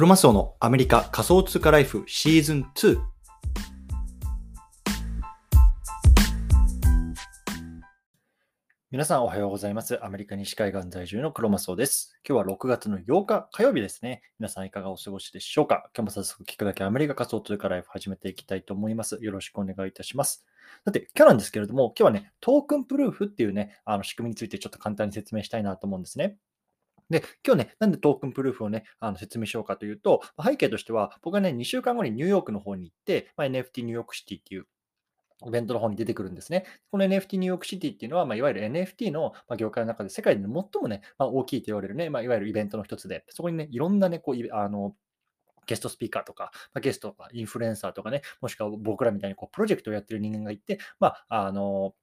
クロマスオのアメリカ仮想通貨ライフシーズン2。皆さんおはようございます。アメリカ西海岸在住のクロマスオです。今日は6月の8日火曜日ですね。皆さんいかがお過ごしでしょうか？今日も早速聞くだけアメリカ仮想通貨ライフ始めていきたいと思います。よろしくお願いいたします。さて、今日なんですけれども、今日はね、トークンプルーフっていうね、あの仕組みについてちょっと簡単に説明したいなと思うんですね。で、今日ね、なんでトークンプルーフをね、あの説明しようかというと、背景としては、僕はね、2週間後にニューヨークの方に行って、まあ、NFT ニューヨークシティっていうイベントの方に出てくるんですね。この NFT ニューヨークシティっていうのは、まあ、いわゆる NFT の業界の中で世界で最もね、まあ、大きいと言われるね、まあ、いわゆるイベントの一つで、そこにね、いろんなね、こう、あの、ゲストスピーカーとか、ま、ゲストとかインフルエンサーとかね、もしくは僕らみたいにこうプロジェクトをやってる人間がいて、まあ、あの、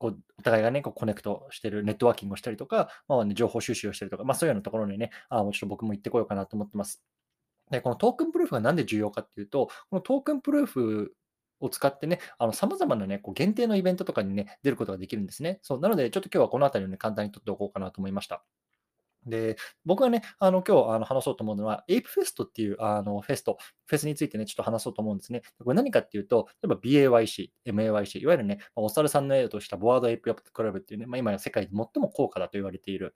こうお互いがね、こうコネクトしてるネットワーキングをしたりとか、まあね、情報収集をしたりとか、まあ、そういうようなところにね、あもうちょっと僕も行ってこようかなと思ってます。で、この Tokenproof がなんで重要かっていうと、この Tokenproof を使ってね、あの様々なね、こう限定のイベントとかにね、出ることができるんですね。そう、なので、ちょっと今日はこの辺りをね、簡単に撮っておこうかなと思いました。で、僕がね、あの、今日あの話そうと思うのは、 Ape Fest っていうあのフェスト、フェスについてね、ちょっと話そうと思うんですね。これ何かっていうと、例えば BAYC、MAYC、いわゆるね、お猿さんの絵とした Bored Ape Yacht Club っていうね、まあ、今世界で最も高価だと言われている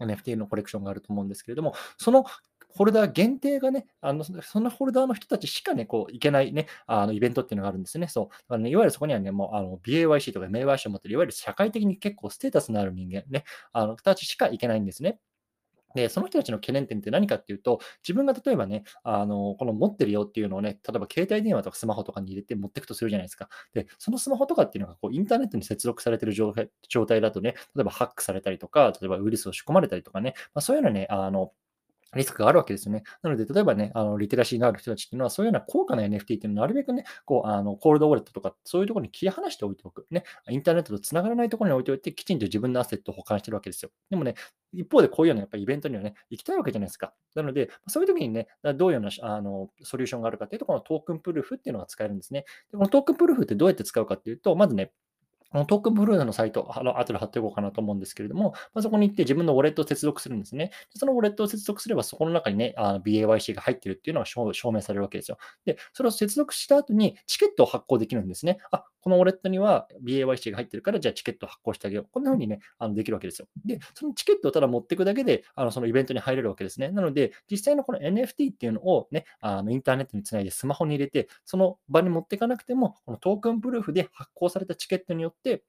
NFT のコレクションがあると思うんですけれども、そのホルダー限定がね、あのそのホルダーの人たちしかね、こう、いけないね、あのイベントっていうのがあるんですね。そう。だからね、いわゆるそこにはね、もうあの BAYC とか MAYC を持ってる、いわゆる社会的に結構ステータスのある人間ね、あの人たちしかいけないんですね。で、その人たちの懸念点って何かっていうと、自分が例えばね、あの、この持ってるよっていうのをね、例えば携帯電話とかスマホとかに入れて持っていくとするじゃないですか。で、そのスマホとかっていうのがこうインターネットに接続されてる状態だとね、例えばハックされたりとか、例えばウイルスを仕込まれたりとかね、まあ、そういうのね、あの、リスクがあるわけですよね。なので、例えばね、あのリテラシーのある人たちっていうのは、そういうような高価な NFT っていうのをなるべくね、こうあのコールドウォレットとか、そういうところに切り離しておいておく。ね、インターネットとつながらないところに置いておいて、きちんと自分のアセットを保管してるわけですよ。でもね、一方でこういうようなやっぱりイベントにはね、行きたいわけじゃないですか。なので、そういう時にね、どういうようなあのソリューションがあるかというと、このトークンプルーフっていうのが使えるんですね。でこのトークンプルーフってどうやって使うかっていうと、まずね、このトークンブルーのサイト、あの後で貼っておこうかなと思うんですけれども、まあ、そこに行って自分のウォレットを接続するんですね。そのウォレットを接続すれば、そこの中にね、BAYC が入ってるっていうのが証明されるわけですよ。で、それを接続した後にチケットを発行できるんですね。あ、このウォレットには BAYC が入ってるから、じゃあチケットを発行してあげよう。こんな風にね、あのできるわけですよ。で、そのチケットをただ持っていくだけで、あのそのイベントに入れるわけですね。なので、実際のこの NFT っていうのをね、あのインターネットにつないでスマホに入れて、その場に持っていかなくても、このトークンプルーフで発行されたチケットによって、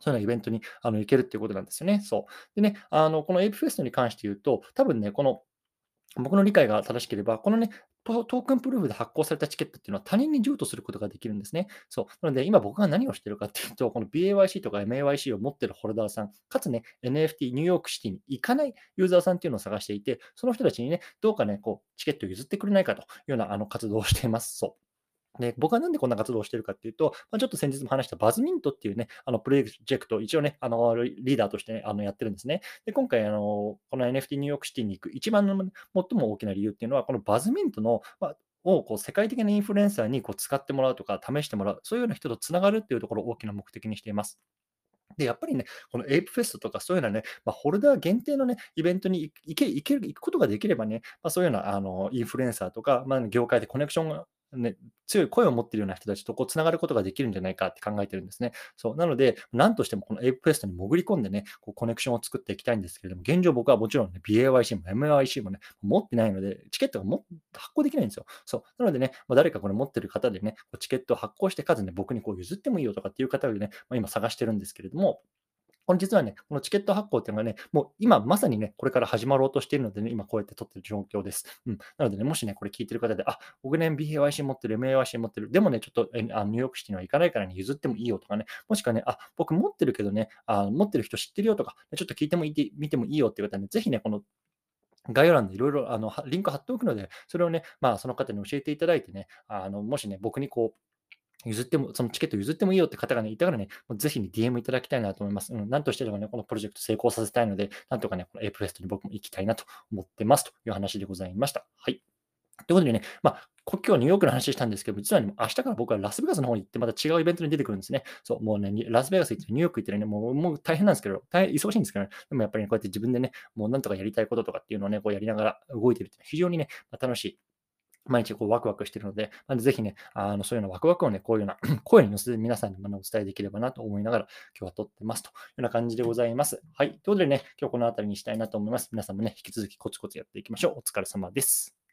そういうようなイベントにあの行けるっていうことなんですよね。そう。でね、あのこのエイプフェストに関して言うと、多分ね、この僕の理解が正しければ、このね、トークンプルーフで発行されたチケットっていうのは他人に譲渡することができるんですね。そう。なので、今僕が何をしてるかっていうと、この BAYC とか MAYC を持ってるホルダーさん、かつね、NFT ニューヨークシティに行かないユーザーさんっていうのを探していて、その人たちにね、どうかね、こう、チケットを譲ってくれないかというようなあの活動をしています。そう。で僕はなんでこんな活動をしてるかっていうと、まあ、ちょっと先日も話したバズミントっていうね、あのプロジェクト一応ね、あのリーダーとして、ね、あのやってるんですね。で、今回あの、この NFT ニューヨークシティに行く一番の最も大きな理由っていうのは、このバズミントの、まあ、をこう世界的なインフルエンサーにこう使ってもらうとか、試してもらう、そういうような人とつながるっていうところを大きな目的にしています。で、やっぱりね、このエイプフェストとかそういうようなね、まあ、ホルダー限定のね、イベントに行け行ける行くことができればね、まあ、そういうようなあのインフルエンサーとか、まあ、業界でコネクションがね、強い声を持っているような人たちとこうつながることができるんじゃないかって考えてるんですね。そうなので、なんとしてもこのエイプフェストに潜り込んでね、こうコネクションを作っていきたいんですけれども、現状僕はもちろんね、BAYC も MYC もね、持ってないので、チケットがも発行できないんですよ。そう。なのでね、まあ、誰かこれ持ってる方でね、チケットを発行して、かつね、僕にこう譲ってもいいよとかっていう方をね、まあ、今探してるんですけれども、この実はね、このチケット発行っていうのがね、もう今まさにね、これから始まろうとしているのでね、今こうやって撮ってる状況です。うん。なのでね、もしね、これ聞いてる方で、あ、僕ね、BAYC 持ってる、MAYC 持ってる、でもね、ちょっとあニューヨークシティには行かないからね、譲ってもいいよとかね、もしくはね、あ、僕持ってるけどね、あ持ってる人知ってるよとか、ちょっと聞いてもいい見てもいいよっていう方はね、ぜひね、この概要欄でいろいろあのリンク貼っておくので、それをね、まあ、その方に教えていただいてね、あのもしね、僕にこう、譲っても、そのチケット譲ってもいいよって方がね、いたからね、もうぜひに DM いただきたいなと思います。うん、なんとしてでもね、このプロジェクト成功させたいので、なんとかね、このエイプフェストに僕も行きたいなと思ってますという話でございました。はい。ということでね、まあ、今日ニューヨークの話したんですけど、実はね、明日から僕はラスベガスの方に行って、また違うイベントに出てくるんですね。そう、もうね、ラスベガス行って、ニューヨーク行ってね、もうもう大変なんですけど、大変忙しいんですけどね、でもやっぱりね、こうやって自分でね、もうなんとかやりたいこととかっていうのをね、こうやりながら動いてるって非常にね、まあ、楽しい。毎日こうワクワクしてるので、まあ、ぜひね、あのそういうのワクワクをね、こういうような 声に乗せて皆さんにお伝えできればなと思いながら今日は撮ってますというような感じでございます。はい。ということでね、今日この辺りにしたいなと思います。皆さんもね、引き続きコツコツやっていきましょう。お疲れ様です。